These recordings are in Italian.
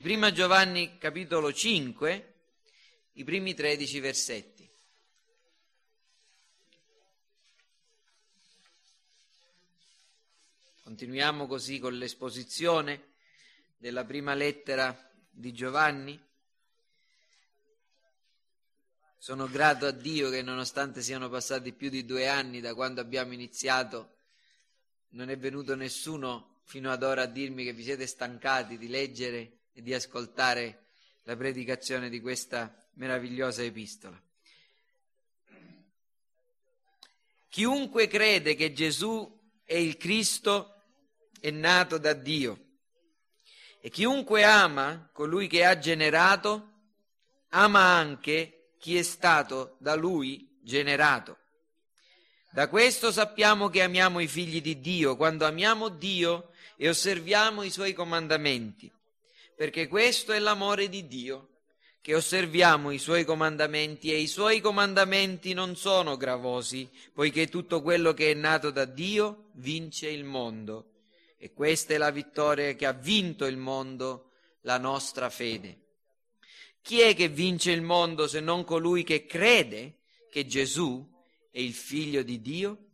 Prima Giovanni capitolo 5, i primi 13 versetti. Continuiamo così con l'esposizione della prima lettera di Giovanni. Sono grato a Dio che nonostante siano passati più di due anni da quando abbiamo iniziato, non è venuto nessuno fino ad ora a dirmi che vi siete stancati di leggere e di ascoltare la predicazione di questa meravigliosa epistola. Chiunque crede che Gesù è il Cristo è nato da Dio e chiunque ama colui che ha generato ama anche chi è stato da lui generato. Da questo sappiamo che amiamo i figli di Dio, quando amiamo Dio e osserviamo i suoi comandamenti perché questo è l'amore di Dio, che osserviamo i suoi comandamenti e i suoi comandamenti non sono gravosi, poiché tutto quello che è nato da Dio vince il mondo. E questa è la vittoria che ha vinto il mondo, la nostra fede. Chi è che vince il mondo se non colui che crede che Gesù è il figlio di Dio?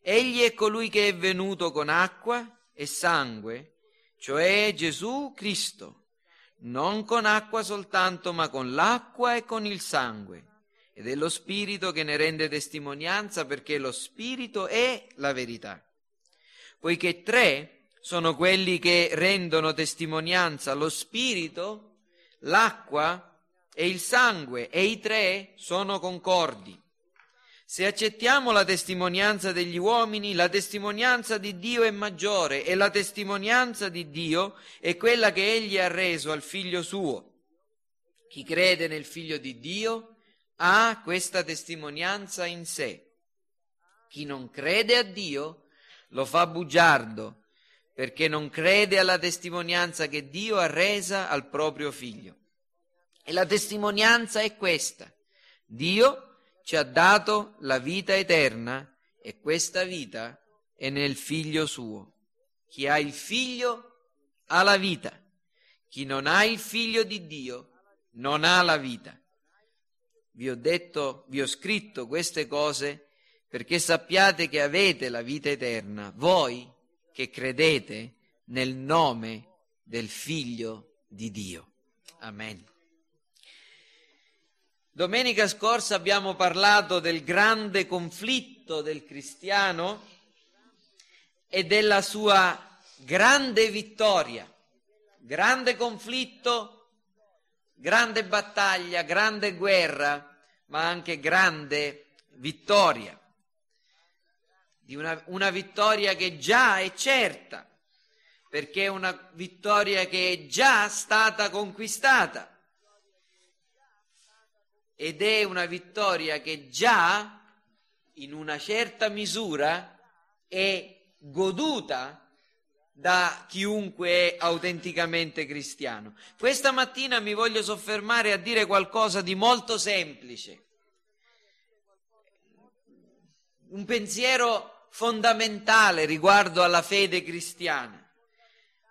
Egli è colui che è venuto con acqua e sangue, cioè Gesù Cristo, non con acqua soltanto, ma con l'acqua e con il sangue. Ed è lo Spirito che ne rende testimonianza perché lo Spirito è la verità. Poiché tre sono quelli che rendono testimonianza, lo Spirito, l'acqua e il sangue, e i tre sono concordi. Se accettiamo la testimonianza degli uomini, la testimonianza di Dio è maggiore e la testimonianza di Dio è quella che Egli ha reso al figlio suo. Chi crede nel figlio di Dio ha questa testimonianza in sé. Chi non crede a Dio lo fa bugiardo perché non crede alla testimonianza che Dio ha resa al proprio figlio. E la testimonianza è questa. Dio ci ha dato la vita eterna e questa vita è nel figlio suo. Chi ha il figlio ha la vita. Chi non ha il figlio di Dio non ha la vita. Vi ho detto, vi ho scritto queste cose perché sappiate che avete la vita eterna, voi che credete nel nome del figlio di Dio. Amen. Domenica scorsa abbiamo parlato del grande conflitto del cristiano e della sua grande vittoria. Grande conflitto, grande battaglia, grande guerra, ma anche grande vittoria. Di una, una vittoria che già è certa, perché è una vittoria che è già stata conquistata ed è una vittoria che già in una certa misura è goduta da chiunque è autenticamente cristiano. Questa mattina mi voglio soffermare a dire qualcosa di molto semplice, un pensiero fondamentale riguardo alla fede cristiana,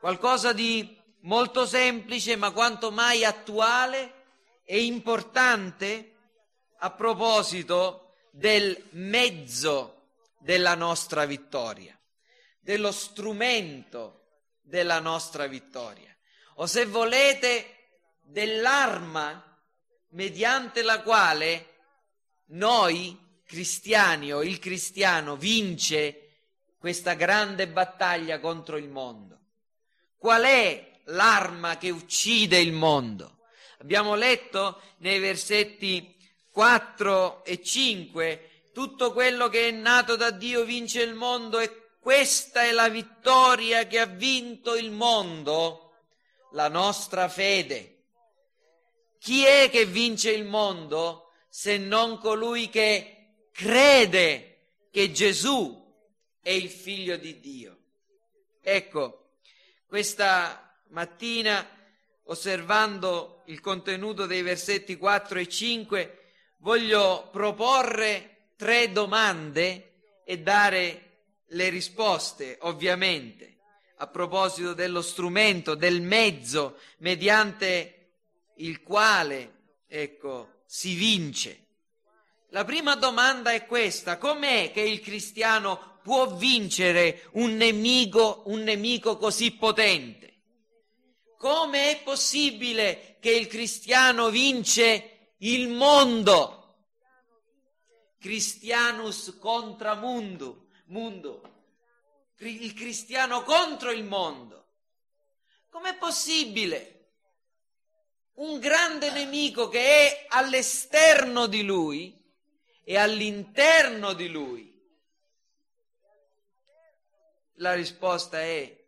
qualcosa di molto semplice ma quanto mai attuale è importante a proposito del mezzo della nostra vittoria, dello strumento della nostra vittoria, o se volete dell'arma mediante la quale noi cristiani o il cristiano vince questa grande battaglia contro il mondo. Qual è l'arma che uccide il mondo? Abbiamo letto nei versetti 4 e 5 tutto quello che è nato da Dio vince il mondo e questa è la vittoria che ha vinto il mondo, la nostra fede. Chi è che vince il mondo se non colui che crede che Gesù è il figlio di Dio? Ecco, questa mattina osservando il contenuto dei versetti 4 e 5, voglio proporre tre domande e dare le risposte, ovviamente, a proposito dello strumento, del mezzo mediante il quale, ecco, si vince. La prima domanda è questa, com'è che il cristiano può vincere un nemico, un nemico così potente? Come è possibile che il cristiano vince il mondo? Christianus contra mundo, mundo il cristiano contro il mondo. Com'è possibile? Un grande nemico che è all'esterno di lui e all'interno di lui. La risposta è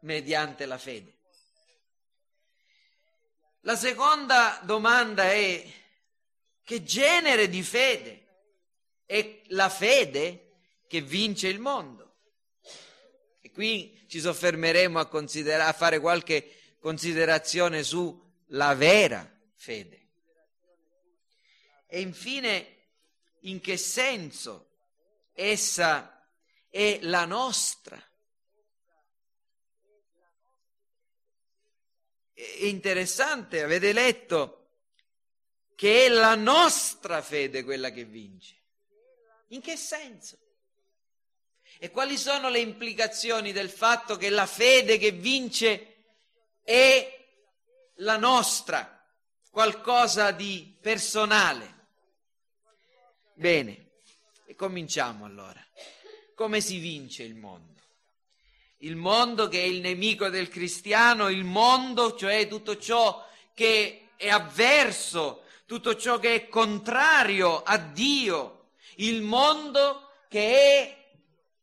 mediante la fede. La seconda domanda è che genere di fede è la fede che vince il mondo? qui ci soffermeremo a, a fare qualche considerazione sulla vera fede. E infine, in che senso essa è la nostra? È interessante, avete letto che è la nostra fede quella che vince. In che senso? E quali sono le implicazioni del fatto che la fede che vince è la nostra, qualcosa di personale? Bene, e cominciamo allora. Come si vince il mondo? Il mondo che è il nemico del cristiano, il mondo, cioè tutto ciò che è avverso, tutto ciò che è contrario a Dio, il mondo che è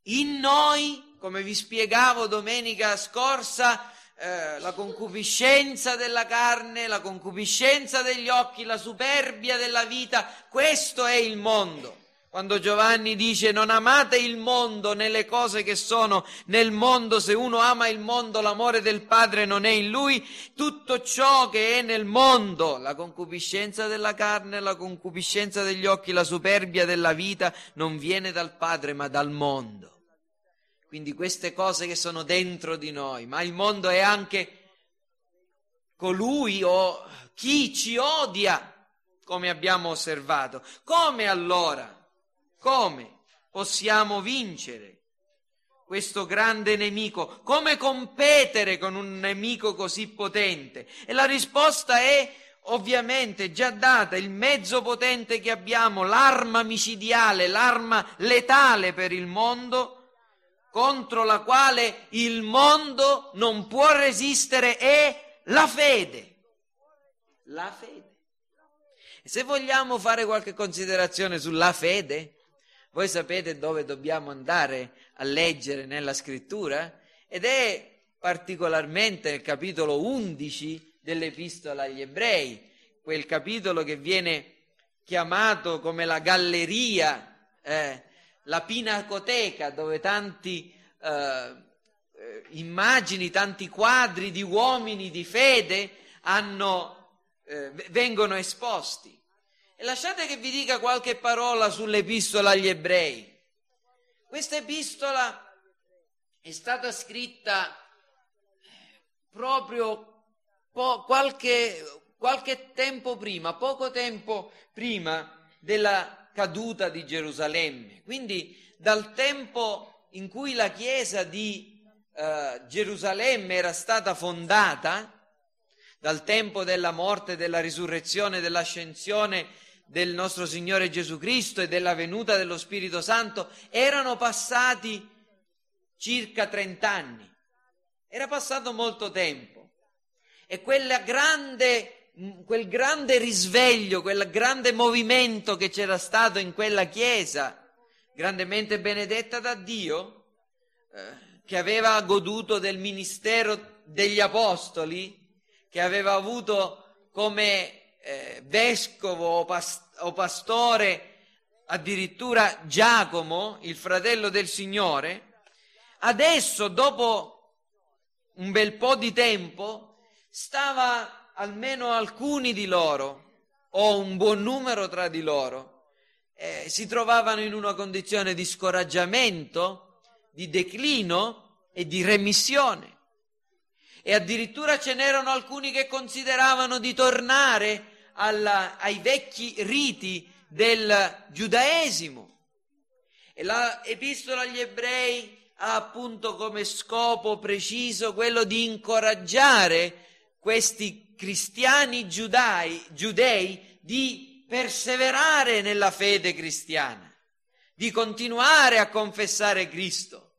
in noi, come vi spiegavo domenica scorsa, eh, la concupiscenza della carne, la concupiscenza degli occhi, la superbia della vita, questo è il mondo. Quando Giovanni dice non amate il mondo nelle cose che sono nel mondo, se uno ama il mondo l'amore del Padre non è in lui, tutto ciò che è nel mondo, la concupiscenza della carne, la concupiscenza degli occhi, la superbia della vita, non viene dal Padre ma dal mondo. Quindi queste cose che sono dentro di noi, ma il mondo è anche colui o chi ci odia, come abbiamo osservato. Come allora? Come possiamo vincere questo grande nemico? Come competere con un nemico così potente? E la risposta è ovviamente già data, il mezzo potente che abbiamo, l'arma micidiale, l'arma letale per il mondo, contro la quale il mondo non può resistere è la fede. La fede. E se vogliamo fare qualche considerazione sulla fede, voi sapete dove dobbiamo andare a leggere nella scrittura? Ed è particolarmente nel capitolo 11 dell'Epistola agli Ebrei, quel capitolo che viene chiamato come la galleria eh, la pinacoteca dove tanti eh, immagini, tanti quadri di uomini di fede hanno, eh, vengono esposti. Lasciate che vi dica qualche parola sull'epistola agli ebrei. Questa epistola è stata scritta proprio po- qualche, qualche tempo prima, poco tempo prima della caduta di Gerusalemme. Quindi dal tempo in cui la chiesa di eh, Gerusalemme era stata fondata, dal tempo della morte, della risurrezione, dell'ascensione del nostro Signore Gesù Cristo e della venuta dello Spirito Santo, erano passati circa 30 anni. Era passato molto tempo. E grande quel grande risveglio, quel grande movimento che c'era stato in quella chiesa, grandemente benedetta da Dio, eh, che aveva goduto del ministero degli apostoli, che aveva avuto come eh, vescovo o, past- o pastore addirittura Giacomo, il fratello del Signore, adesso dopo un bel po' di tempo stava almeno alcuni di loro, o un buon numero tra di loro, eh, si trovavano in una condizione di scoraggiamento, di declino, e di remissione. E addirittura ce n'erano alcuni che consideravano di tornare alla, ai vecchi riti del giudaesimo. E l'epistola agli ebrei ha appunto come scopo preciso quello di incoraggiare questi cristiani giudai, giudei di perseverare nella fede cristiana, di continuare a confessare Cristo,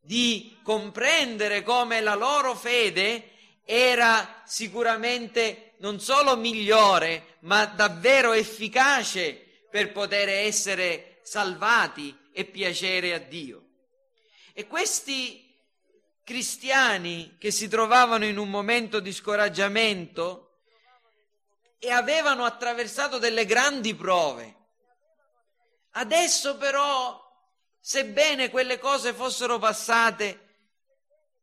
di comprendere come la loro fede era sicuramente non solo migliore, ma davvero efficace per poter essere salvati e piacere a Dio. E questi cristiani che si trovavano in un momento di scoraggiamento e avevano attraversato delle grandi prove, adesso però, sebbene quelle cose fossero passate,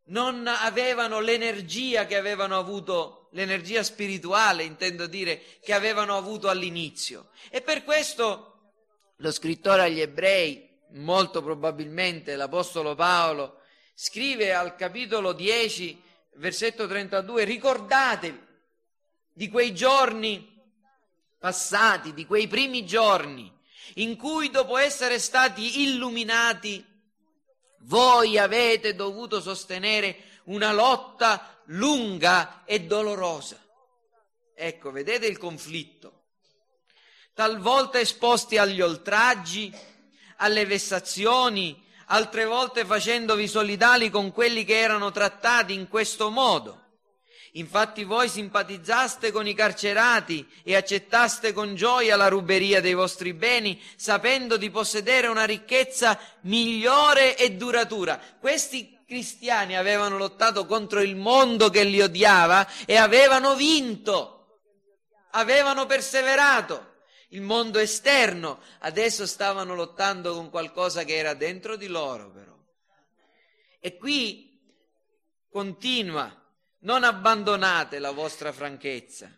non avevano l'energia che avevano avuto, l'energia spirituale, intendo dire, che avevano avuto all'inizio. E per questo lo scrittore agli ebrei, molto probabilmente l'Apostolo Paolo, scrive al capitolo 10, versetto 32, ricordatevi di quei giorni passati, di quei primi giorni in cui dopo essere stati illuminati, voi avete dovuto sostenere una lotta lunga e dolorosa. Ecco, vedete il conflitto talvolta esposti agli oltraggi, alle vessazioni, altre volte facendovi solidali con quelli che erano trattati in questo modo. Infatti voi simpatizzaste con i carcerati e accettaste con gioia la ruberia dei vostri beni, sapendo di possedere una ricchezza migliore e duratura. Questi cristiani avevano lottato contro il mondo che li odiava e avevano vinto, avevano perseverato il mondo esterno, adesso stavano lottando con qualcosa che era dentro di loro però. E qui continua, non abbandonate la vostra franchezza,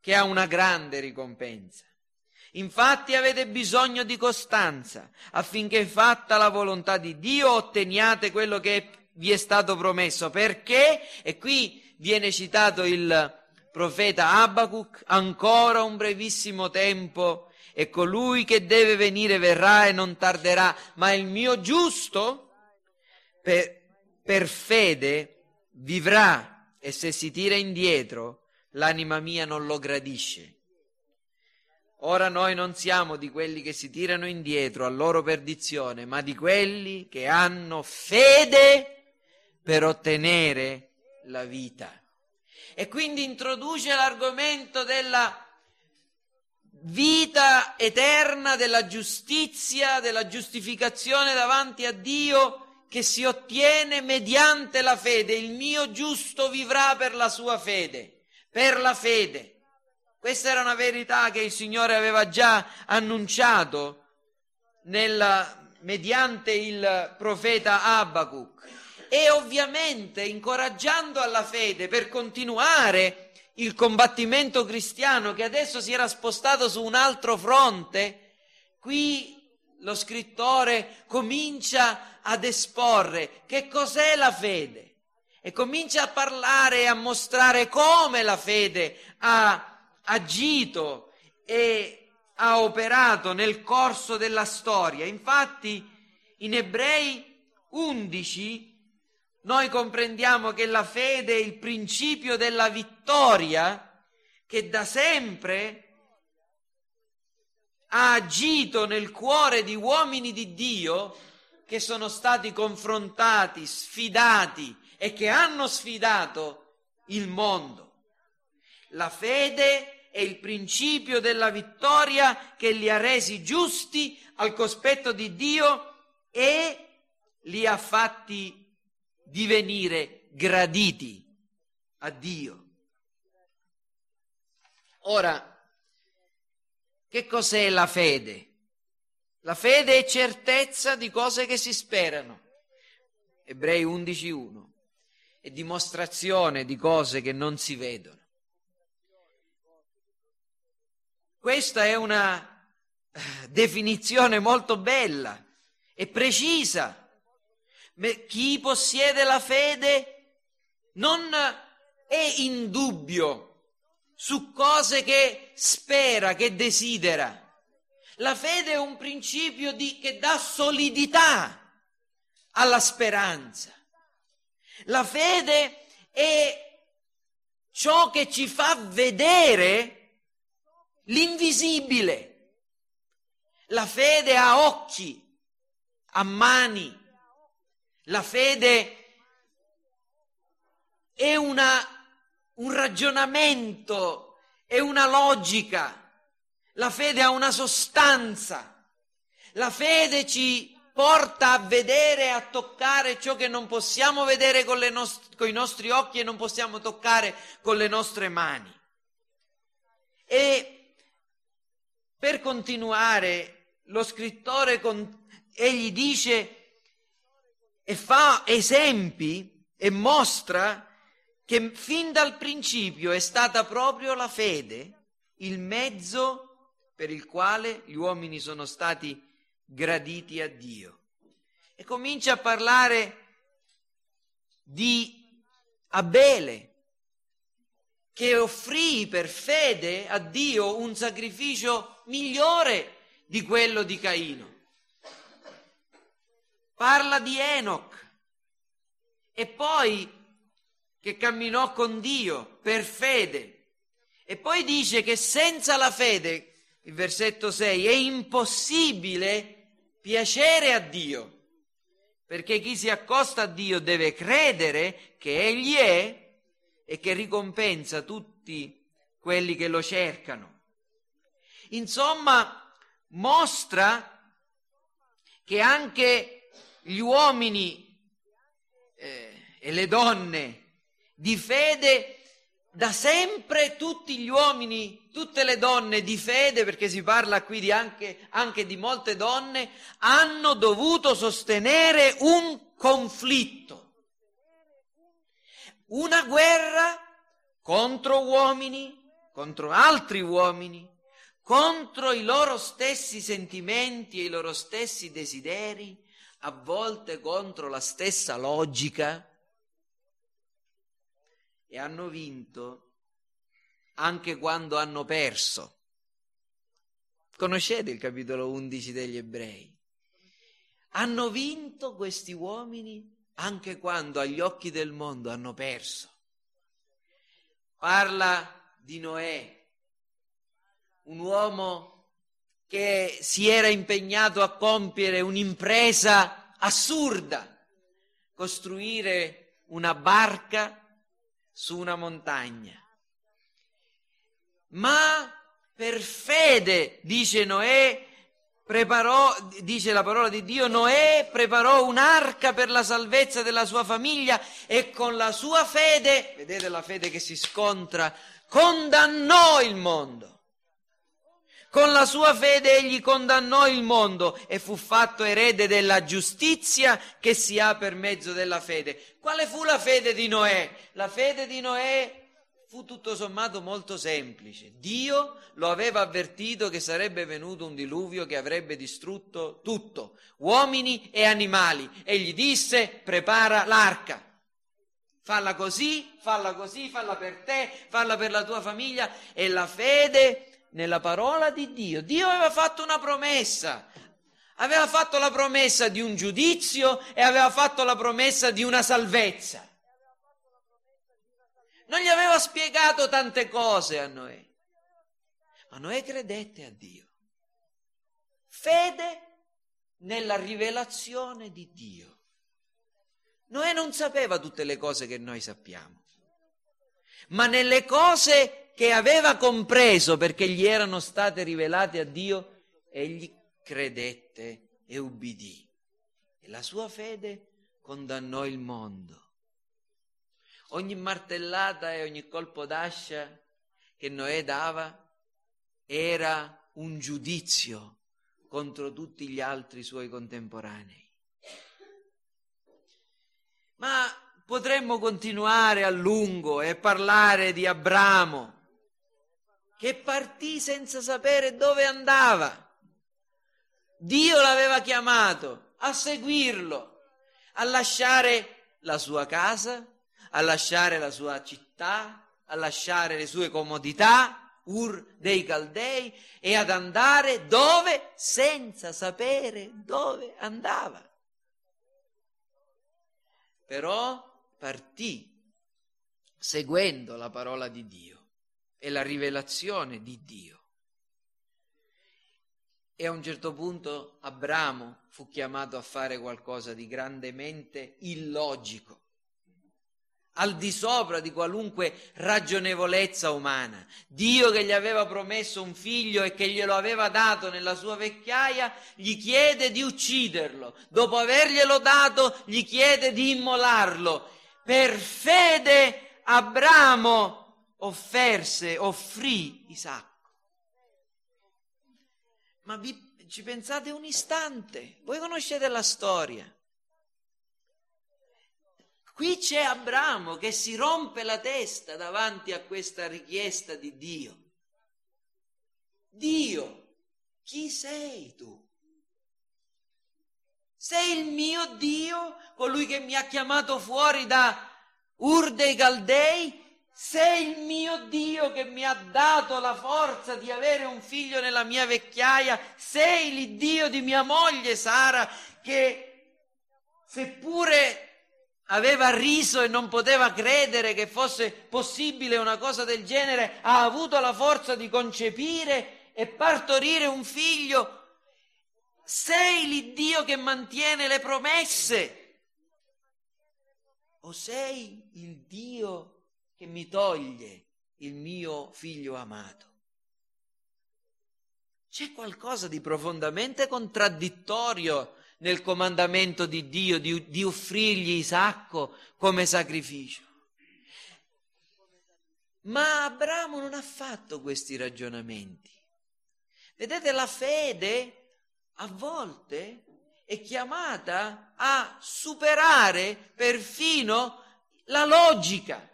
che ha una grande ricompensa. Infatti avete bisogno di costanza, affinché fatta la volontà di Dio otteniate quello che vi è stato promesso. Perché? E qui viene citato il profeta Abacuc, ancora un brevissimo tempo e colui che deve venire verrà e non tarderà, ma il mio giusto per, per fede vivrà e se si tira indietro l'anima mia non lo gradisce. Ora noi non siamo di quelli che si tirano indietro a loro perdizione, ma di quelli che hanno fede per ottenere la vita e quindi introduce l'argomento della vita eterna, della giustizia, della giustificazione davanti a Dio che si ottiene mediante la fede. Il mio giusto vivrà per la sua fede, per la fede. Questa era una verità che il Signore aveva già annunciato nella, mediante il profeta Abacuc. E ovviamente incoraggiando alla fede per continuare il combattimento cristiano che adesso si era spostato su un altro fronte, qui lo scrittore comincia ad esporre che cos'è la fede. E comincia a parlare e a mostrare come la fede ha agito e ha operato nel corso della storia. Infatti in Ebrei 11 noi comprendiamo che la fede è il principio della vittoria che da sempre ha agito nel cuore di uomini di Dio che sono stati confrontati, sfidati e che hanno sfidato il mondo. La fede è il principio della vittoria che li ha resi giusti al cospetto di Dio e li ha fatti divenire graditi a Dio. Ora, che cos'è la fede? La fede è certezza di cose che si sperano. Ebrei 11.1. È dimostrazione di cose che non si vedono. Questa è una eh, definizione molto bella e precisa chi possiede la fede non è in dubbio su cose che spera, che desidera. La fede è un principio di, che dà solidità alla speranza. La fede è ciò che ci fa vedere l'invisibile. La fede ha occhi, ha mani. La fede è una, un ragionamento, è una logica. La fede ha una sostanza. La fede ci porta a vedere a toccare ciò che non possiamo vedere con, nost- con i nostri occhi e non possiamo toccare con le nostre mani. E per continuare, lo scrittore con, egli dice e fa esempi e mostra che fin dal principio è stata proprio la fede il mezzo per il quale gli uomini sono stati graditi a Dio. E comincia a parlare di Abele, che offrì per fede a Dio un sacrificio migliore di quello di Caino. Parla di Enoch e poi che camminò con Dio per fede. E poi dice che senza la fede, il versetto 6, è impossibile piacere a Dio, perché chi si accosta a Dio deve credere che Egli è e che ricompensa tutti quelli che lo cercano. Insomma, mostra che anche gli uomini eh, e le donne di fede da sempre tutti gli uomini, tutte le donne di fede, perché si parla qui di anche, anche di molte donne, hanno dovuto sostenere un conflitto, una guerra contro uomini, contro altri uomini, contro i loro stessi sentimenti e i loro stessi desideri, a volte contro la stessa logica e hanno vinto anche quando hanno perso. Conoscete il capitolo 11 degli ebrei? Hanno vinto questi uomini anche quando agli occhi del mondo hanno perso. Parla di Noè, un uomo che si era impegnato a compiere un'impresa assurda, costruire una barca su una montagna. Ma per fede, dice Noè, preparò, dice la parola di Dio, Noè preparò un'arca per la salvezza della sua famiglia e con la sua fede, vedete la fede che si scontra, condannò il mondo. Con la sua fede egli condannò il mondo e fu fatto erede della giustizia che si ha per mezzo della fede. Quale fu la fede di Noè? La fede di Noè fu tutto sommato molto semplice. Dio lo aveva avvertito che sarebbe venuto un diluvio che avrebbe distrutto tutto, uomini e animali, e gli disse prepara l'arca. Falla così, falla così, falla per te, falla per la tua famiglia e la fede nella parola di Dio. Dio aveva fatto una promessa, aveva fatto la promessa di un giudizio e aveva fatto la promessa di una salvezza. Non gli aveva spiegato tante cose a Noè, ma Noè credette a Dio. Fede nella rivelazione di Dio. Noè non sapeva tutte le cose che noi sappiamo, ma nelle cose che aveva compreso perché gli erano state rivelate a Dio, egli credette e ubbidì. E la sua fede condannò il mondo. Ogni martellata e ogni colpo d'ascia che Noè dava era un giudizio contro tutti gli altri suoi contemporanei. Ma potremmo continuare a lungo e parlare di Abramo, che partì senza sapere dove andava. Dio l'aveva chiamato a seguirlo, a lasciare la sua casa, a lasciare la sua città, a lasciare le sue comodità, Ur dei Caldei, e ad andare dove? Senza sapere dove andava. Però partì seguendo la parola di Dio e la rivelazione di Dio. E a un certo punto Abramo fu chiamato a fare qualcosa di grandemente illogico, al di sopra di qualunque ragionevolezza umana. Dio che gli aveva promesso un figlio e che glielo aveva dato nella sua vecchiaia, gli chiede di ucciderlo. Dopo averglielo dato, gli chiede di immolarlo. Per fede Abramo offerse, offrì Isacco. Ma vi, ci pensate un istante, voi conoscete la storia. Qui c'è Abramo che si rompe la testa davanti a questa richiesta di Dio. Dio, chi sei tu? Sei il mio Dio, colui che mi ha chiamato fuori da Ur dei Caldei? Sei il mio Dio che mi ha dato la forza di avere un figlio nella mia vecchiaia, sei l'Iddio di mia moglie Sara che seppure aveva riso e non poteva credere che fosse possibile una cosa del genere, ha avuto la forza di concepire e partorire un figlio. Sei l'Iddio che mantiene le promesse. O sei il Dio che mi toglie il mio figlio amato. C'è qualcosa di profondamente contraddittorio nel comandamento di Dio di, di offrirgli Isacco come sacrificio. Ma Abramo non ha fatto questi ragionamenti. Vedete, la fede a volte è chiamata a superare perfino la logica.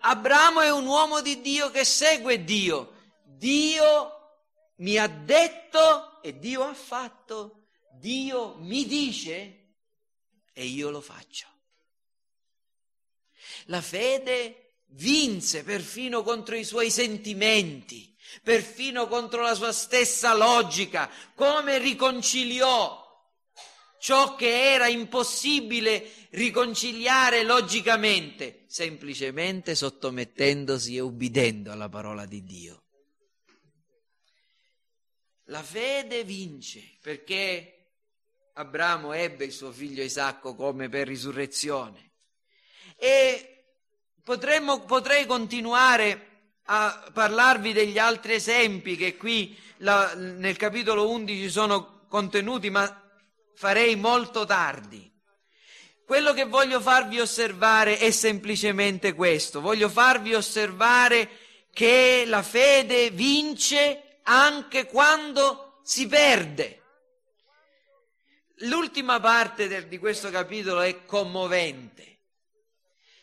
Abramo è un uomo di Dio che segue Dio. Dio mi ha detto e Dio ha fatto. Dio mi dice e io lo faccio. La fede vinse perfino contro i suoi sentimenti, perfino contro la sua stessa logica, come riconciliò ciò che era impossibile riconciliare logicamente, semplicemente sottomettendosi e ubbidendo alla parola di Dio. La fede vince perché Abramo ebbe il suo figlio Isacco come per risurrezione. E potremmo, potrei continuare a parlarvi degli altri esempi che qui la, nel capitolo 11 sono contenuti, ma farei molto tardi. Quello che voglio farvi osservare è semplicemente questo, voglio farvi osservare che la fede vince anche quando si perde. L'ultima parte di questo capitolo è commovente.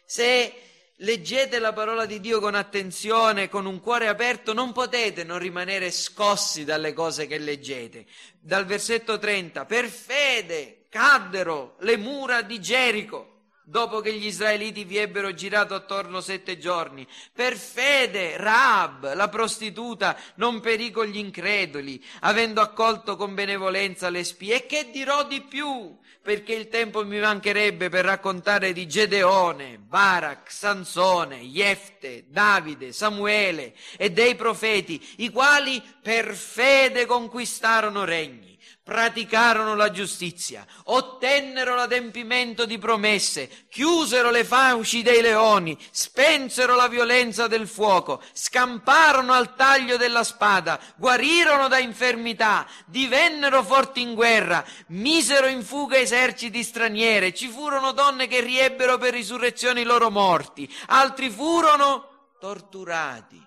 Se leggete la parola di Dio con attenzione, con un cuore aperto, non potete non rimanere scossi dalle cose che leggete. Dal versetto 30, per fede caddero le mura di Gerico dopo che gli israeliti vi ebbero girato attorno sette giorni. Per fede Raab, la prostituta, non perì con gli increduli, avendo accolto con benevolenza le spie. E che dirò di più? Perché il tempo mi mancherebbe per raccontare di Gedeone, Barak, Sansone, Jefte, Davide, Samuele e dei profeti, i quali per fede conquistarono regni praticarono la giustizia, ottennero l'adempimento di promesse, chiusero le fauci dei leoni, spensero la violenza del fuoco, scamparono al taglio della spada, guarirono da infermità, divennero forti in guerra, misero in fuga eserciti straniere, ci furono donne che riebbero per risurrezione i loro morti, altri furono torturati.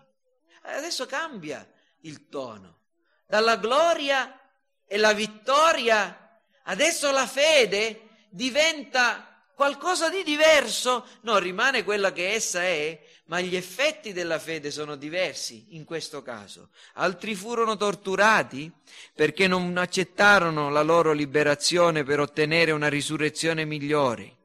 Adesso cambia il tono. Dalla gloria e la vittoria, adesso la fede diventa qualcosa di diverso? No, rimane quella che essa è, ma gli effetti della fede sono diversi in questo caso. Altri furono torturati perché non accettarono la loro liberazione per ottenere una risurrezione migliore.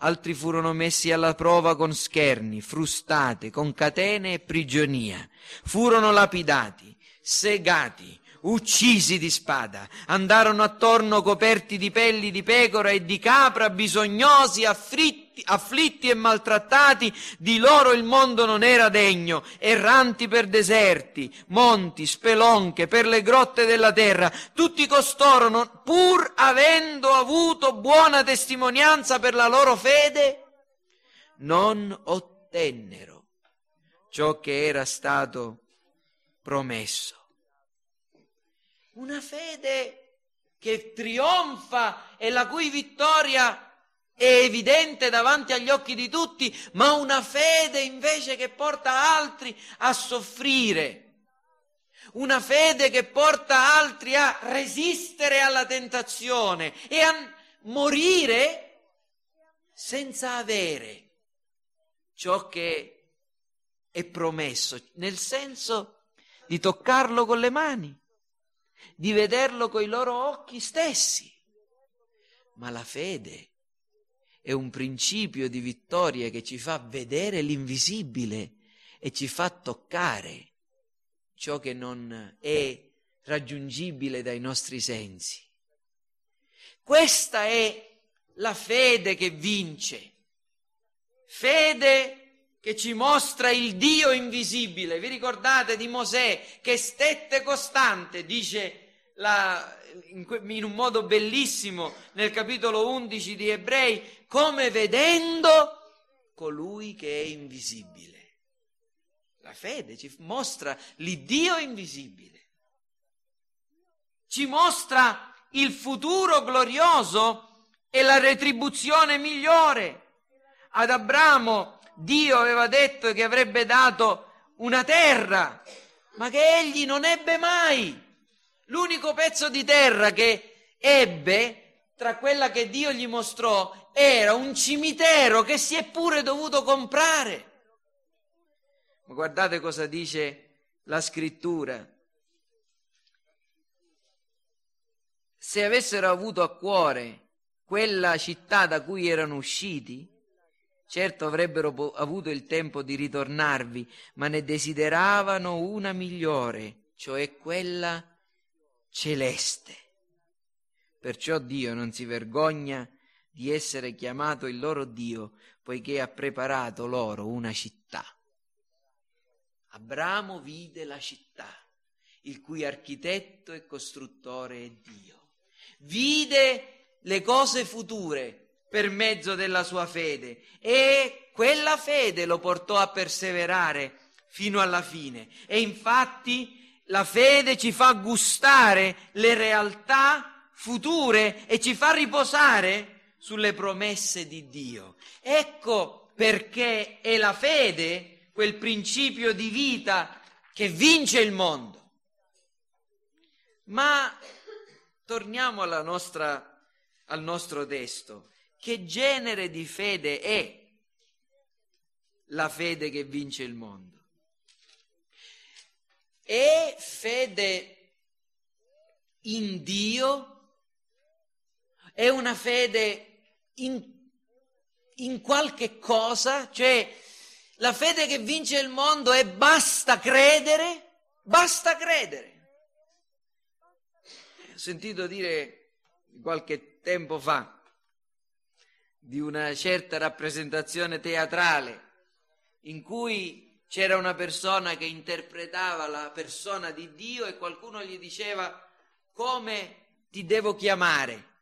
Altri furono messi alla prova con scherni, frustate, con catene e prigionia. Furono lapidati, segati, uccisi di spada, andarono attorno coperti di pelli di pecora e di capra, bisognosi, afflitti, afflitti e maltrattati, di loro il mondo non era degno, erranti per deserti, monti, spelonche, per le grotte della terra, tutti costoro, pur avendo avuto buona testimonianza per la loro fede, non ottennero ciò che era stato promesso una fede che trionfa e la cui vittoria è evidente davanti agli occhi di tutti, ma una fede invece che porta altri a soffrire. Una fede che porta altri a resistere alla tentazione e a morire senza avere ciò che è promesso, nel senso di toccarlo con le mani di vederlo coi loro occhi stessi. Ma la fede è un principio di vittoria che ci fa vedere l'invisibile e ci fa toccare ciò che non è raggiungibile dai nostri sensi. Questa è la fede che vince. Fede che ci mostra il Dio invisibile. Vi ricordate di Mosè che stette costante, dice la, in, un modo bellissimo nel capitolo 11 di Ebrei, come vedendo colui che è invisibile. La fede ci mostra l'Iddio invisibile. Ci mostra il futuro glorioso e la retribuzione migliore. Ad Abramo Dio aveva detto che avrebbe dato una terra, ma che egli non ebbe mai. L'unico pezzo di terra che ebbe tra quella che Dio gli mostrò era un cimitero che si è pure dovuto comprare. Ma guardate cosa dice la scrittura. Se avessero avuto a cuore quella città da cui erano usciti, Certo avrebbero avuto il tempo di ritornarvi, ma ne desideravano una migliore, cioè quella celeste. Perciò Dio non si vergogna di essere chiamato il loro Dio, poiché ha preparato loro una città. Abramo vide la città, il cui architetto e costruttore è Dio. Vide le cose future, per mezzo della sua fede e quella fede lo portò a perseverare fino alla fine. E infatti la fede ci fa gustare le realtà future e ci fa riposare sulle promesse di Dio. Ecco perché è la fede quel principio di vita che vince il mondo. Ma torniamo nostra, al nostro testo. Che genere di fede è la fede che vince il mondo? È fede in Dio? È una fede in, in qualche cosa? Cioè, la fede che vince il mondo è basta credere? Basta credere. Ho sentito dire qualche tempo fa di una certa rappresentazione teatrale in cui c'era una persona che interpretava la persona di Dio e qualcuno gli diceva come ti devo chiamare.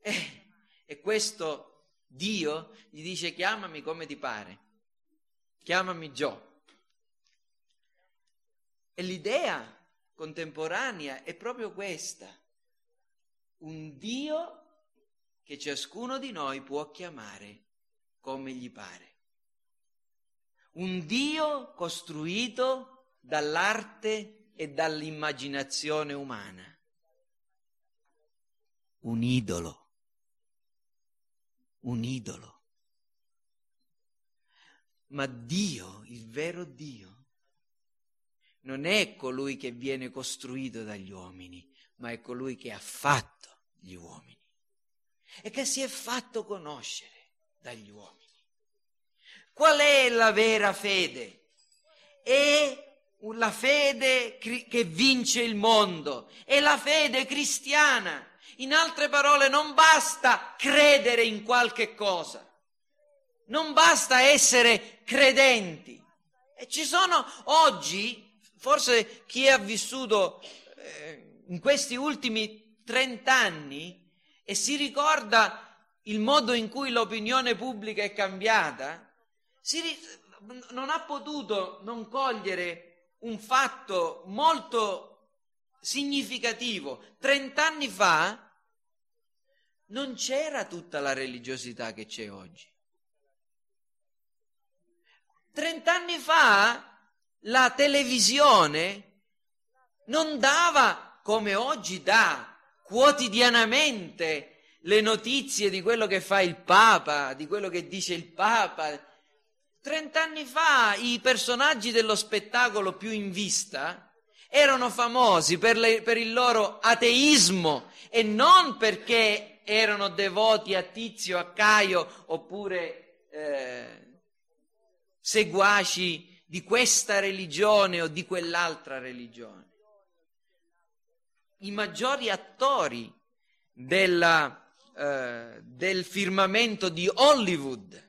Eh, e questo Dio gli dice chiamami come ti pare, chiamami Gio. E l'idea contemporanea è proprio questa, un Dio che ciascuno di noi può chiamare come gli pare. Un Dio costruito dall'arte e dall'immaginazione umana. Un idolo. un idolo. Ma Dio, il vero Dio, non è colui che viene costruito dagli uomini, ma è colui che ha fatto gli uomini e che si è fatto conoscere dagli uomini. Qual è la vera fede? È la fede che vince il mondo, è la fede cristiana. In altre parole, non basta credere in qualche cosa, non basta essere credenti. E ci sono oggi, forse chi ha vissuto eh, in questi ultimi trent'anni e si ricorda il modo in cui l'opinione pubblica è cambiata, ri- non ha potuto non cogliere un fatto molto significativo. Trent'anni fa non c'era tutta la religiosità che c'è oggi. Trent'anni fa la televisione non dava come oggi dà quotidianamente le notizie di quello che fa il Papa, di quello che dice il Papa. Trent'anni fa i personaggi dello spettacolo più in vista erano famosi per, le, per il loro ateismo e non perché erano devoti a Tizio, a Caio oppure eh, seguaci di questa religione o di quell'altra religione. I maggiori attori della, eh, del firmamento di Hollywood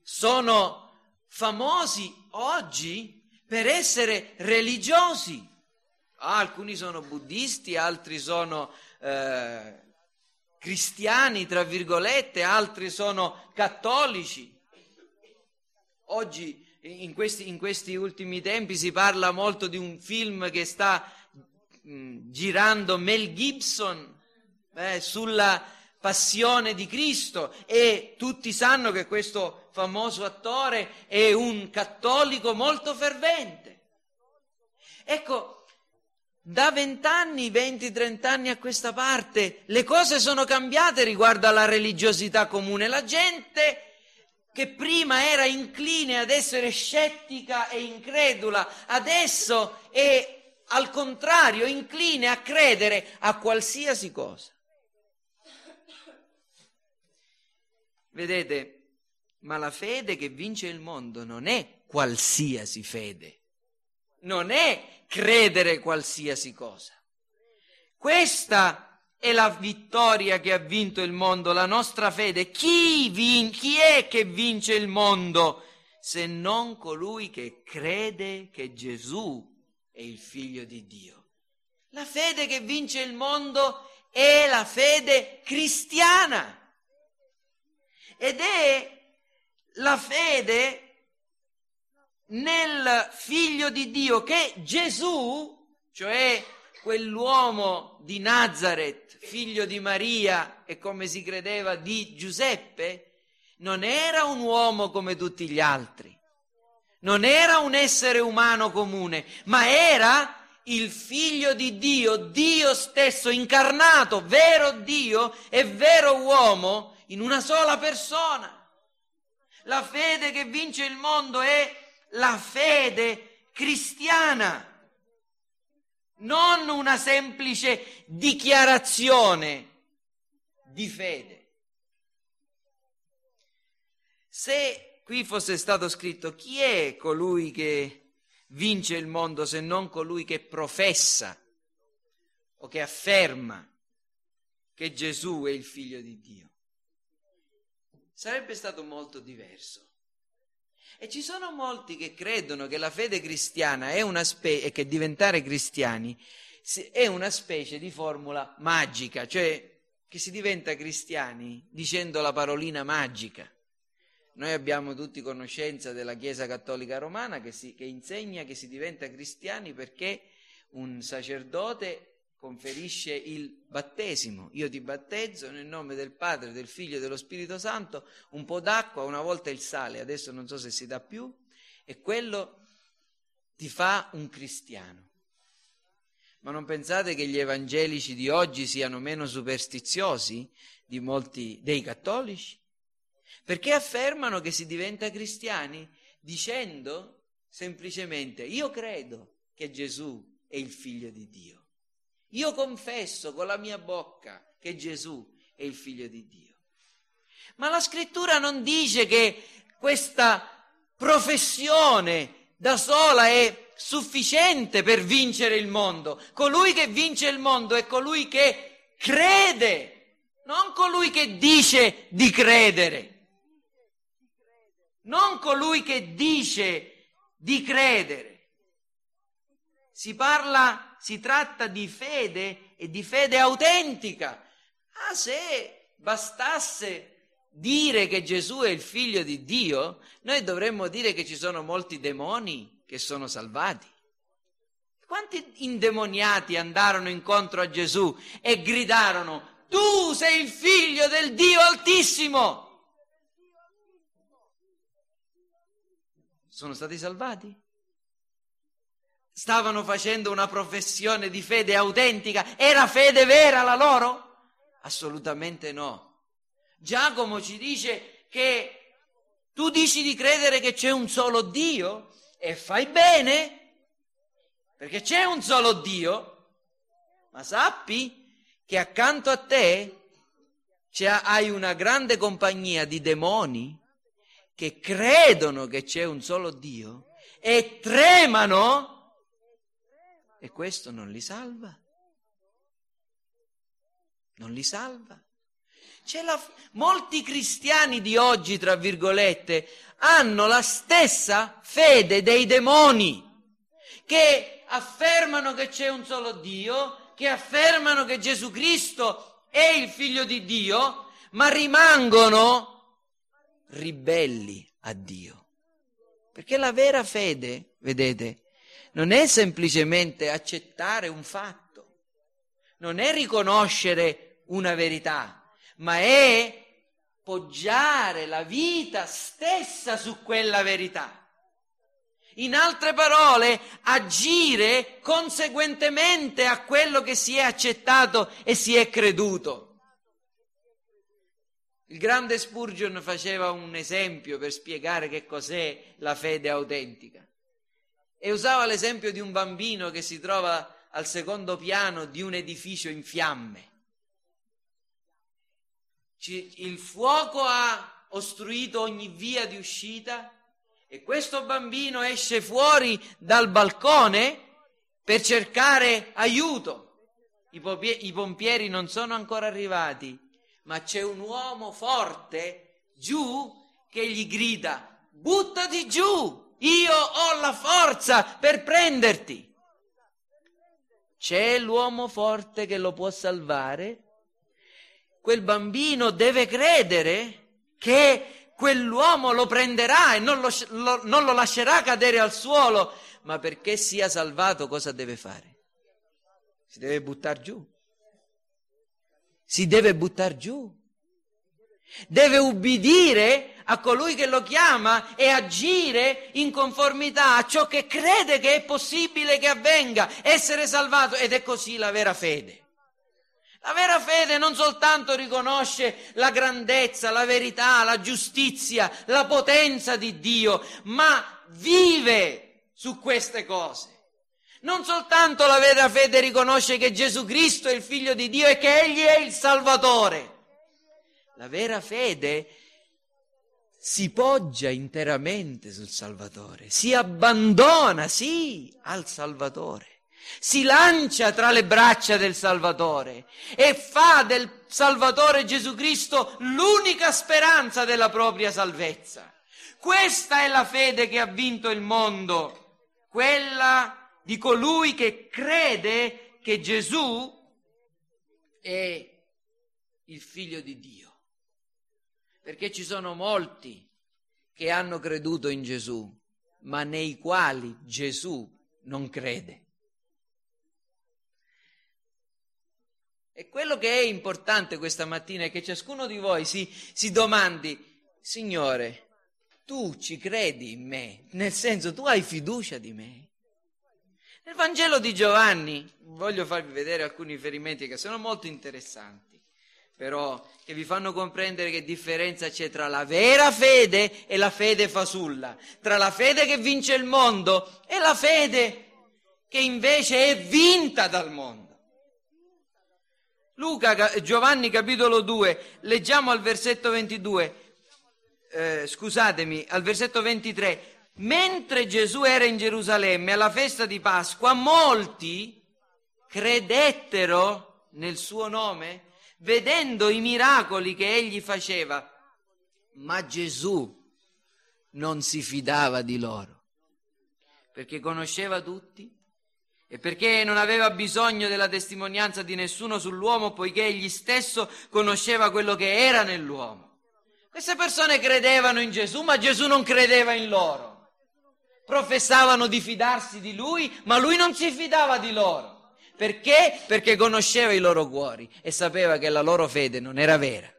sono famosi oggi per essere religiosi. alcuni sono buddisti, altri sono eh, cristiani, tra virgolette, altri sono cattolici. Oggi, in questi, in questi, ultimi tempi, si parla molto di un film che sta mm, girando Mel Gibson eh, sulla passione di Cristo e tutti sanno che questo famoso attore è un cattolico molto fervente. Ecco, da vent'anni, venti, trent'anni a questa parte, le cose sono cambiate riguardo alla religiosità comune. La gente che prima era incline ad essere scettica e incredula, adesso è al contrario incline a credere a qualsiasi cosa. Vedete, ma la fede che vince il mondo non è qualsiasi fede, non è credere qualsiasi cosa. Questa è la vittoria che ha vinto il mondo, la nostra fede. Chi, vin- chi è che vince il mondo se non colui che crede che Gesù è il figlio di Dio? La fede che vince il mondo è la fede cristiana ed è la fede nel figlio di Dio che Gesù, cioè quell'uomo di Nazareth, figlio di Maria e come si credeva di Giuseppe, non era un uomo come tutti gli altri, non era un essere umano comune, ma era il figlio di Dio, Dio stesso incarnato, vero Dio e vero uomo in una sola persona. La fede che vince il mondo è la fede cristiana non una semplice dichiarazione di fede. Se qui fosse stato scritto chi è colui che vince il mondo se non colui che professa o che afferma che Gesù è il figlio di Dio, sarebbe stato molto diverso. E ci sono molti che credono che la fede cristiana è una specie, e che diventare cristiani è una specie di formula magica, cioè che si diventa cristiani dicendo la parolina magica. Noi abbiamo tutti conoscenza della Chiesa Cattolica Romana che, si, che insegna che si diventa cristiani perché un sacerdote conferisce il battesimo. Io ti battezzo nel nome del Padre, del Figlio e dello Spirito Santo, un po' d'acqua, una volta il sale, adesso non so se si dà più, e quello ti fa un cristiano. Ma non pensate che gli evangelici di oggi siano meno superstiziosi di molti dei cattolici? Perché affermano che si diventa cristiani dicendo semplicemente io credo che Gesù è il figlio di Dio. Io confesso con la mia bocca che Gesù è il figlio di Dio. Ma la scrittura non dice che questa professione da sola è sufficiente per vincere il mondo. Colui che vince il mondo è colui che crede, non colui che dice di credere. Non colui che dice di credere. Si parla, si tratta di fede e di fede autentica. Ah, se bastasse dire che Gesù è il figlio di Dio, noi dovremmo dire che ci sono molti demoni che sono salvati. Quanti indemoniati andarono incontro a Gesù e gridarono, tu sei il figlio del Dio Altissimo. Sono stati salvati? stavano facendo una professione di fede autentica? Era fede vera la loro? Assolutamente no. Giacomo ci dice che tu dici di credere che c'è un solo Dio e fai bene, perché c'è un solo Dio, ma sappi che accanto a te hai una grande compagnia di demoni che credono che c'è un solo Dio e tremano e questo non li salva. Non li salva. La... Molti cristiani di oggi, tra virgolette, hanno la stessa fede dei demoni che affermano che c'è un solo Dio, che affermano che Gesù Cristo è il figlio di Dio, ma rimangono ribelli a Dio. Perché la vera fede, vedete, non è semplicemente accettare un fatto, non è riconoscere una verità, ma è poggiare la vita stessa su quella verità. In altre parole, agire conseguentemente a quello che si è accettato e si è creduto. Il grande Spurgeon faceva un esempio per spiegare che cos'è la fede autentica e usava l'esempio di un bambino che si trova al secondo piano di un edificio in fiamme. Il fuoco ha ostruito ogni via di uscita e questo bambino esce fuori dal balcone per cercare aiuto. I pompieri non sono ancora arrivati, ma c'è un uomo forte giù che gli grida, buttati giù! Io ho la forza per prenderti. C'è l'uomo forte che lo può salvare? Quel bambino deve credere che quell'uomo lo prenderà e non lo, lo, non lo lascerà cadere al suolo, ma perché sia salvato cosa deve fare? Si deve buttare giù. Si deve buttare giù. Deve ubbidire a colui che lo chiama e agire in conformità a ciò che crede che è possibile che avvenga, essere salvato ed è così la vera fede. La vera fede non soltanto riconosce la grandezza, la verità, la giustizia, la potenza di Dio, ma vive su queste cose. Non soltanto la vera fede riconosce che Gesù Cristo è il figlio di Dio e che Egli è il Salvatore. La vera fede si poggia interamente sul Salvatore, si abbandona, sì, al Salvatore, si lancia tra le braccia del Salvatore e fa del Salvatore Gesù Cristo l'unica speranza della propria salvezza. Questa è la fede che ha vinto il mondo, quella di colui che crede che Gesù è il figlio di Dio perché ci sono molti che hanno creduto in Gesù, ma nei quali Gesù non crede. E quello che è importante questa mattina è che ciascuno di voi si, si domandi, Signore, tu ci credi in me, nel senso tu hai fiducia di me. Nel Vangelo di Giovanni voglio farvi vedere alcuni riferimenti che sono molto interessanti, però che vi fanno comprendere che differenza c'è tra la vera fede e la fede fasulla, tra la fede che vince il mondo e la fede che invece è vinta dal mondo. Luca, Giovanni capitolo 2, leggiamo al versetto 22, eh, scusatemi, al versetto 23, mentre Gesù era in Gerusalemme alla festa di Pasqua, molti credettero nel suo nome, vedendo i miracoli che egli faceva. Ma Gesù non si fidava di loro, perché conosceva tutti e perché non aveva bisogno della testimonianza di nessuno sull'uomo, poiché egli stesso conosceva quello che era nell'uomo. Queste persone credevano in Gesù, ma Gesù non credeva in loro professavano di fidarsi di lui, ma lui non si fidava di loro. Perché? Perché conosceva i loro cuori e sapeva che la loro fede non era vera.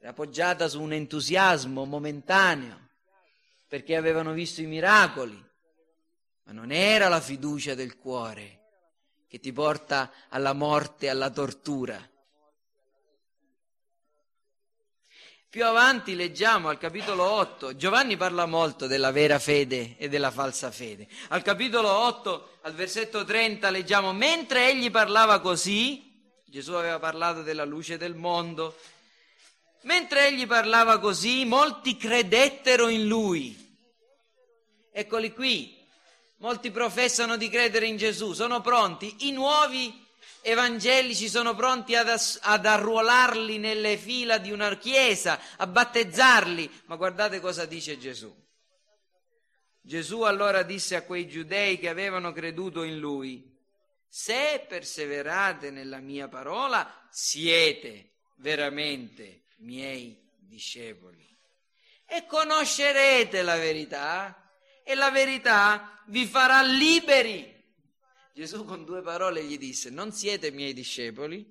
Era appoggiata su un entusiasmo momentaneo, perché avevano visto i miracoli, ma non era la fiducia del cuore che ti porta alla morte alla tortura. Più avanti leggiamo al capitolo 8, Giovanni parla molto della vera fede e della falsa fede. Al capitolo 8, al versetto 30, leggiamo, mentre egli parlava così, Gesù aveva parlato della luce del mondo, mentre egli parlava così, molti credettero in lui. Eccoli qui, molti professano di credere in Gesù, sono pronti, i nuovi evangelici sono pronti ad, ad, arruolarli nelle fila di una chiesa, a battezzarli, ma guardate cosa dice Gesù. Gesù allora disse a quei giudei che avevano creduto in lui, se perseverate nella mia parola, siete veramente miei discepoli. E conoscerete la verità e la verità vi farà liberi Gesù con due parole gli disse, non siete miei discepoli,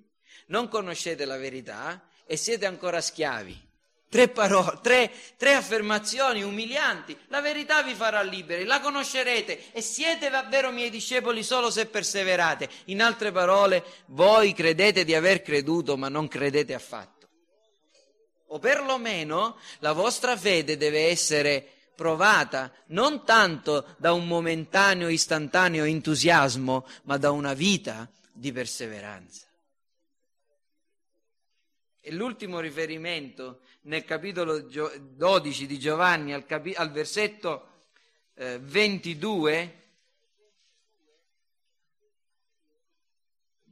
non conoscete la verità e siete ancora schiavi. Tre parole, tre, tre affermazioni umilianti. La verità vi farà liberi, la conoscerete e siete davvero miei discepoli solo se perseverate. In altre parole, voi credete di aver creduto, ma non credete affatto. O perlomeno la vostra fede deve essere provata non tanto da un momentaneo, istantaneo entusiasmo, ma da una vita di perseveranza. E l'ultimo riferimento nel capitolo 12 di Giovanni al, capi- al versetto eh, 22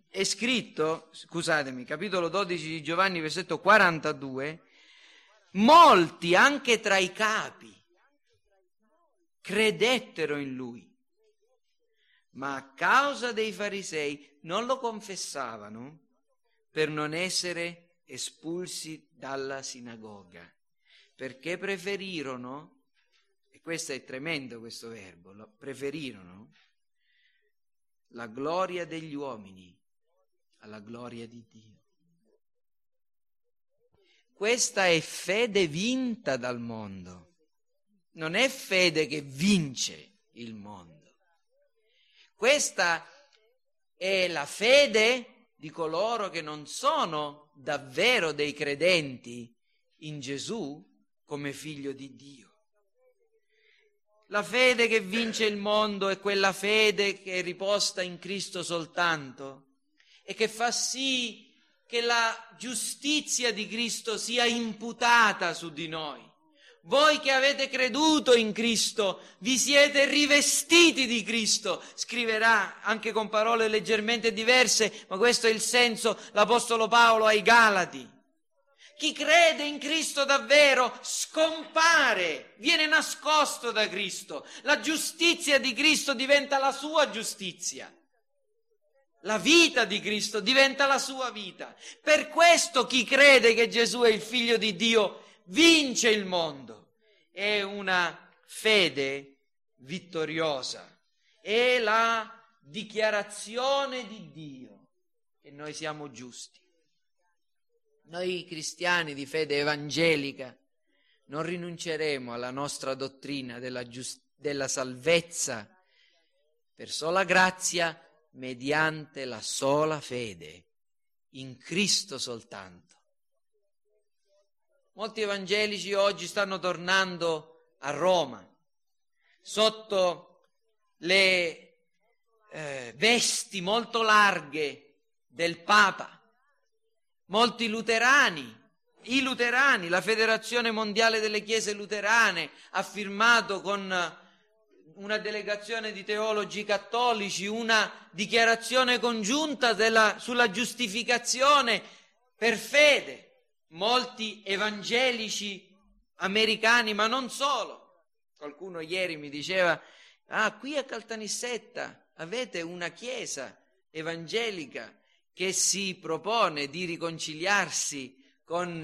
è scritto, scusatemi, capitolo 12 di Giovanni, versetto 42, molti anche tra i capi credettero in lui, ma a causa dei farisei non lo confessavano per non essere espulsi dalla sinagoga, perché preferirono, e questo è tremendo questo verbo, preferirono la gloria degli uomini alla gloria di Dio. Questa è fede vinta dal mondo non è fede che vince il mondo. Questa è la fede di coloro che non sono davvero dei credenti in Gesù come figlio di Dio. La fede che vince il mondo è quella fede che è riposta in Cristo soltanto e che fa sì che la giustizia di Cristo sia imputata su di noi voi che avete creduto in Cristo, vi siete rivestiti di Cristo. Scriverà anche con parole leggermente diverse, ma questo è il senso l'Apostolo Paolo ai Galati. Chi crede in Cristo davvero scompare, viene nascosto da Cristo. La giustizia di Cristo diventa la sua giustizia. La vita di Cristo diventa la sua vita. Per questo chi crede che Gesù è il figlio di Dio vince il mondo. È una fede vittoriosa. È la dichiarazione di Dio che noi siamo giusti. Noi cristiani di fede evangelica non rinunceremo alla nostra dottrina della, giust- della salvezza per sola grazia, mediante la sola fede, in Cristo soltanto. Molti evangelici oggi stanno tornando a Roma sotto le eh, vesti molto larghe del Papa. Molti luterani, i luterani, la Federazione Mondiale delle Chiese Luterane ha firmato con una delegazione di teologi cattolici una dichiarazione congiunta della, sulla giustificazione per fede. Molti evangelici americani, ma non solo. Qualcuno ieri mi diceva, ah, qui a Caltanissetta avete una chiesa evangelica che si propone di riconciliarsi con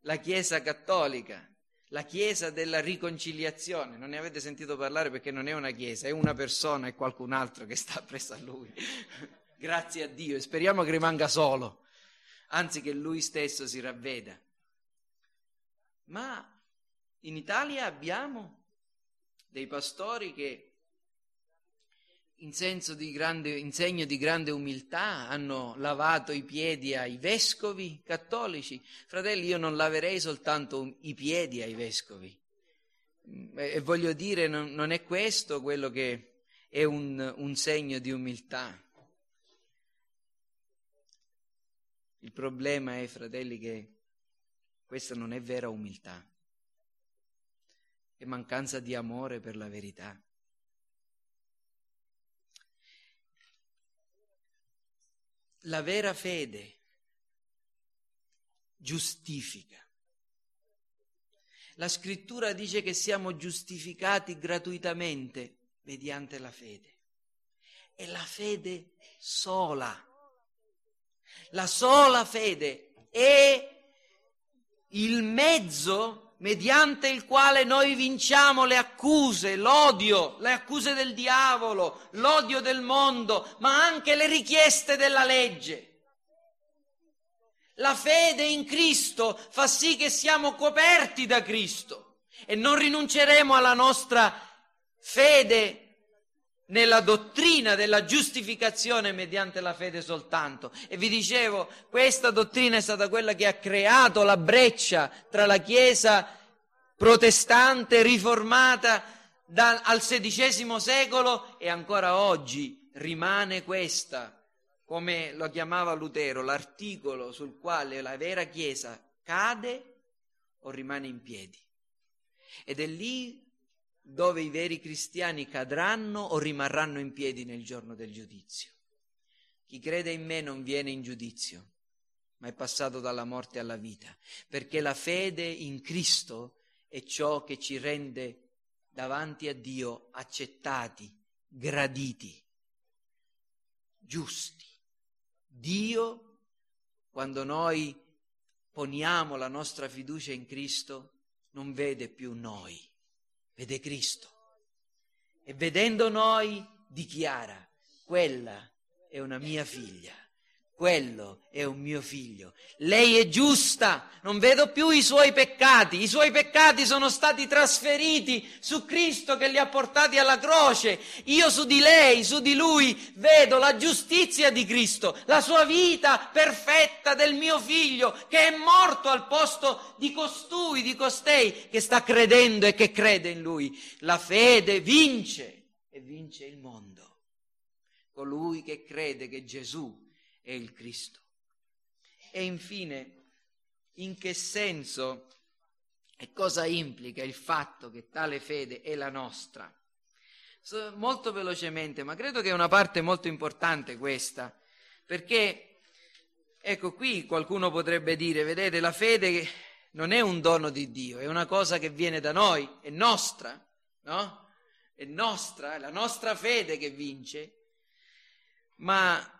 la Chiesa cattolica la Chiesa della riconciliazione. Non ne avete sentito parlare perché non è una Chiesa, è una persona e qualcun altro che sta presso a Lui. Grazie a Dio e speriamo che rimanga solo, anzi che Lui stesso si ravveda. Ma in Italia abbiamo dei pastori che in, di grande, in segno di grande umiltà hanno lavato i piedi ai vescovi cattolici. Fratelli, io non laverei soltanto i piedi ai vescovi. E voglio dire, non, non è questo quello che è un, un segno di umiltà. Il problema è, fratelli, che questa non è vera umiltà, è mancanza di amore per la verità. la vera fede giustifica. La scrittura dice che siamo giustificati gratuitamente mediante la fede. E la fede sola. La sola fede è il mezzo mediante il quale noi vinciamo le accuse, l'odio, le accuse del diavolo, l'odio del mondo, ma anche le richieste della legge. La fede in Cristo fa sì che siamo coperti da Cristo e non rinunceremo alla nostra fede nella dottrina della giustificazione mediante la fede soltanto. E vi dicevo, questa dottrina è stata quella che ha creato la breccia tra la Chiesa protestante, riformata da, al XVI secolo e ancora oggi rimane questa, come lo chiamava Lutero, l'articolo sul quale la vera Chiesa cade o rimane in piedi. Ed è lì dove i veri cristiani cadranno o rimarranno in piedi nel giorno del giudizio. Chi crede in me non viene in giudizio, ma è passato dalla morte alla vita, perché la fede in Cristo è ciò che ci rende davanti a Dio accettati, graditi, giusti. Dio, quando noi poniamo la nostra fiducia in Cristo, non vede più noi vede Cristo. E vedendo noi dichiara, quella è una mia figlia, quello è un mio figlio. Lei è giusta, non vedo più i suoi peccati, i suoi peccati sono stati trasferiti su Cristo che li ha portati alla croce. Io su di lei, su di lui, vedo la giustizia di Cristo, la sua vita perfetta del mio figlio che è morto al posto di costui, di costei che sta credendo e che crede in lui. La fede vince e vince il mondo. Colui che crede che Gesù è il Cristo. E infine, in che senso e cosa implica il fatto che tale fede è la nostra? Molto velocemente, ma credo che è una parte molto importante questa, perché ecco qui qualcuno potrebbe dire, vedete, la fede non è un dono di Dio, è una cosa che viene da noi, è nostra, no? È nostra, è la nostra fede che vince, ma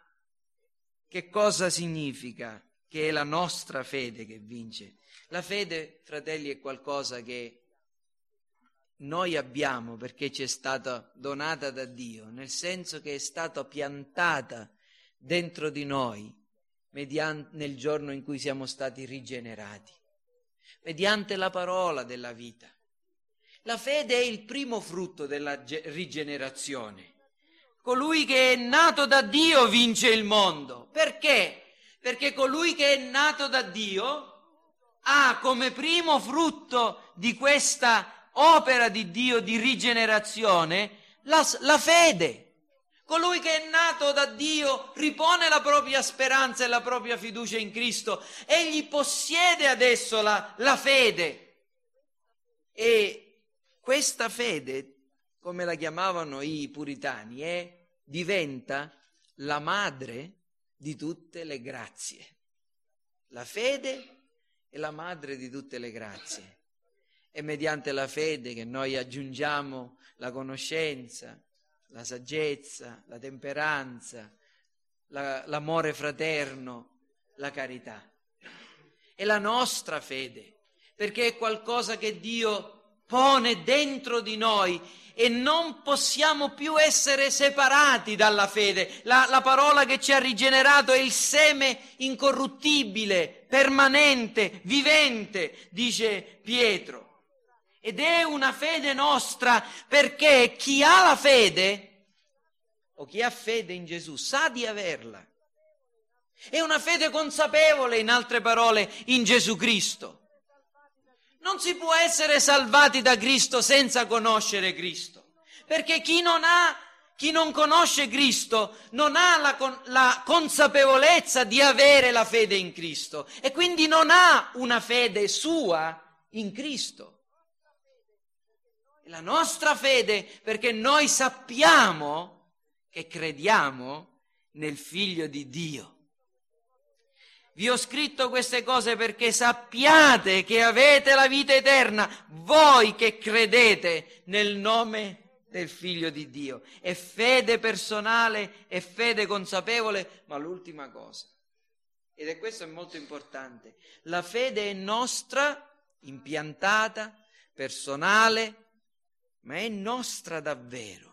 che cosa significa che è la nostra fede che vince? La fede, fratelli, è qualcosa che noi abbiamo perché ci è stata donata da Dio, nel senso che è stata piantata dentro di noi mediante, nel giorno in cui siamo stati rigenerati, mediante la parola della vita. La fede è il primo frutto della rigenerazione colui che è nato da Dio vince il mondo. Perché? Perché colui che è nato da Dio ha come primo frutto di questa opera di Dio di rigenerazione la, la fede. Colui che è nato da Dio ripone la propria speranza e la propria fiducia in Cristo. Egli possiede adesso la, la fede. E questa fede, come la chiamavano i puritani, è, diventa la madre di tutte le grazie. La fede è la madre di tutte le grazie. È mediante la fede che noi aggiungiamo la conoscenza, la saggezza, la temperanza, la, l'amore fraterno, la carità. È la nostra fede, perché è qualcosa che Dio pone dentro di noi e non possiamo più essere separati dalla fede. La, la, parola che ci ha rigenerato è il seme incorruttibile, permanente, vivente, dice Pietro. Ed è una fede nostra perché chi ha la fede, o chi ha fede in Gesù, sa di averla. È una fede consapevole, in altre parole, in Gesù Cristo. Non si può essere salvati da Cristo senza conoscere Cristo, perché chi non ha chi non conosce Cristo non ha la, la, consapevolezza di avere la fede in Cristo. E quindi non ha una fede sua in Cristo. La nostra fede perché noi sappiamo che crediamo nel figlio di Dio. Vi ho scritto queste cose perché sappiate che avete la vita eterna, voi che credete nel nome del figlio di Dio. È fede personale, è fede consapevole, ma l'ultima cosa, ed è questo è molto importante, la fede è nostra, impiantata, personale, ma è nostra davvero.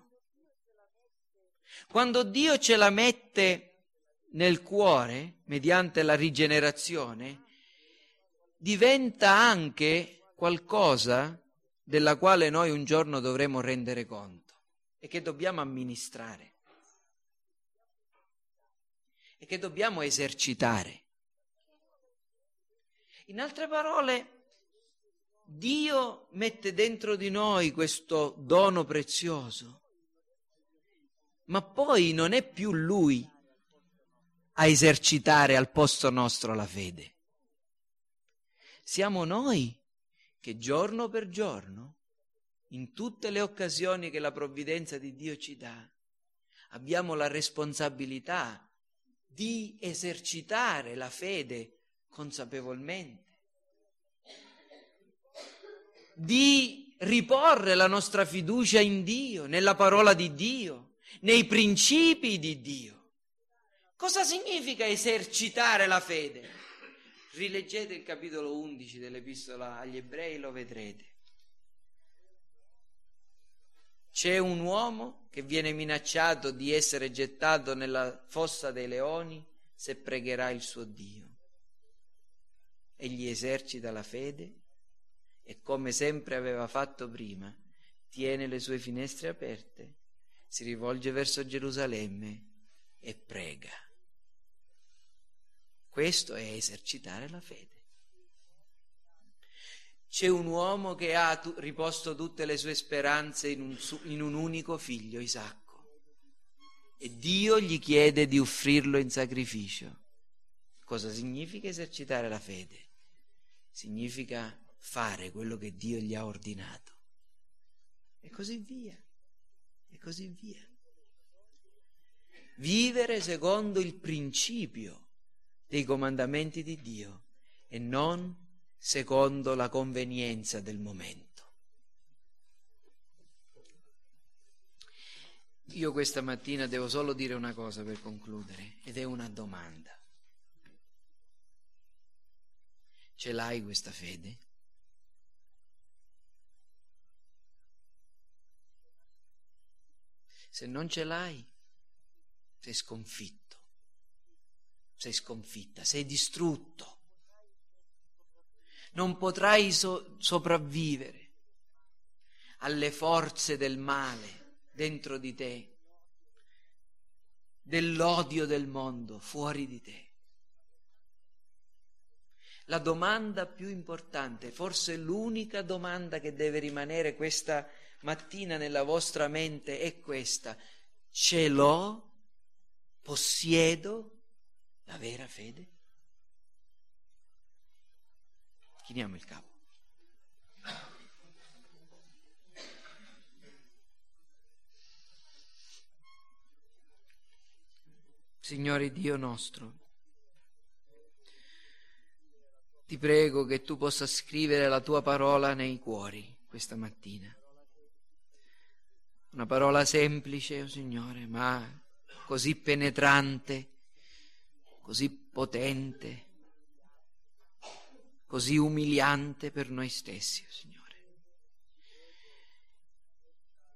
Quando Dio ce la mette nel cuore, mediante la rigenerazione, diventa anche qualcosa della quale noi un giorno dovremo rendere conto e che dobbiamo amministrare e che dobbiamo esercitare. In altre parole, Dio mette dentro di noi questo dono prezioso, ma poi non è più Lui a esercitare al posto nostro la fede. Siamo noi che giorno per giorno, in tutte le occasioni che la provvidenza di Dio ci dà, abbiamo la responsabilità di esercitare la fede consapevolmente di riporre la nostra fiducia in Dio, nella parola di Dio, nei principi di Dio. Cosa significa esercitare la fede? Rileggete il capitolo 11 dell'Epistola agli Ebrei, lo vedrete. C'è un uomo che viene minacciato di essere gettato nella fossa dei leoni se pregherà il suo Dio. Egli esercita la fede e come sempre aveva fatto prima, tiene le sue finestre aperte, si rivolge verso Gerusalemme e prega. Questo è esercitare la fede. C'è un uomo che ha riposto tutte le sue speranze in un, in un unico figlio, Isacco, e Dio gli chiede di offrirlo in sacrificio. Cosa significa esercitare la fede? Significa fare quello che Dio gli ha ordinato. E così via, e così via. Vivere secondo il principio dei comandamenti di Dio e non secondo la convenienza del momento. Io questa mattina devo solo dire una cosa per concludere ed è una domanda. Ce l'hai questa fede? Se non ce l'hai, sei sconfitto, sei sconfitta, sei distrutto. Non potrai so- sopravvivere alle forze del male dentro di te dell'odio del mondo fuori di te. La domanda più importante, forse l'unica domanda che deve rimanere questa mattina nella vostra mente è questa. Ce l'ho? Possiedo la vera fede? Chiniamo il capo. Signore Dio nostro, ti prego che tu possa scrivere la tua parola nei cuori questa mattina. Una parola semplice, oh Signore, ma così penetrante, così potente, così umiliante per noi stessi, oh Signore.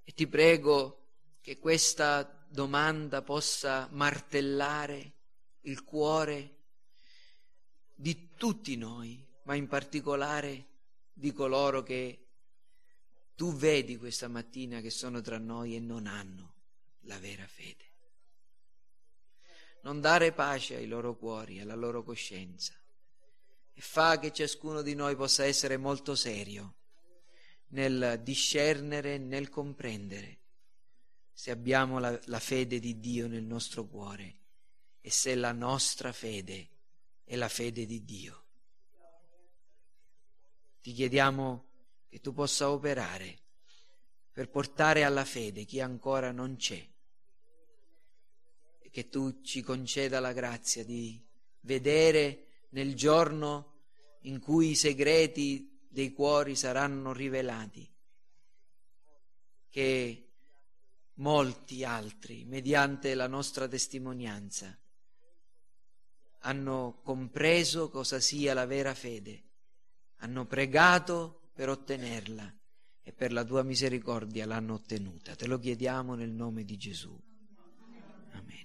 E ti prego che questa domanda possa martellare il cuore di tutti noi, ma in particolare di coloro che tu vedi questa mattina che sono tra noi e non hanno la vera fede. Non dare pace ai loro cuori, alla loro coscienza e fa che ciascuno di noi possa essere molto serio nel discernere, nel comprendere se abbiamo la, la fede di Dio nel nostro cuore e se la nostra fede è la fede di Dio. Ti chiediamo che tu possa operare per portare alla fede chi ancora non c'è che tu ci conceda la grazia di vedere nel giorno in cui i segreti dei cuori saranno rivelati, che molti altri, mediante la nostra testimonianza, hanno compreso cosa sia la vera fede, hanno pregato per ottenerla e per la tua misericordia l'hanno ottenuta. Te lo chiediamo nel nome di Gesù. Amen.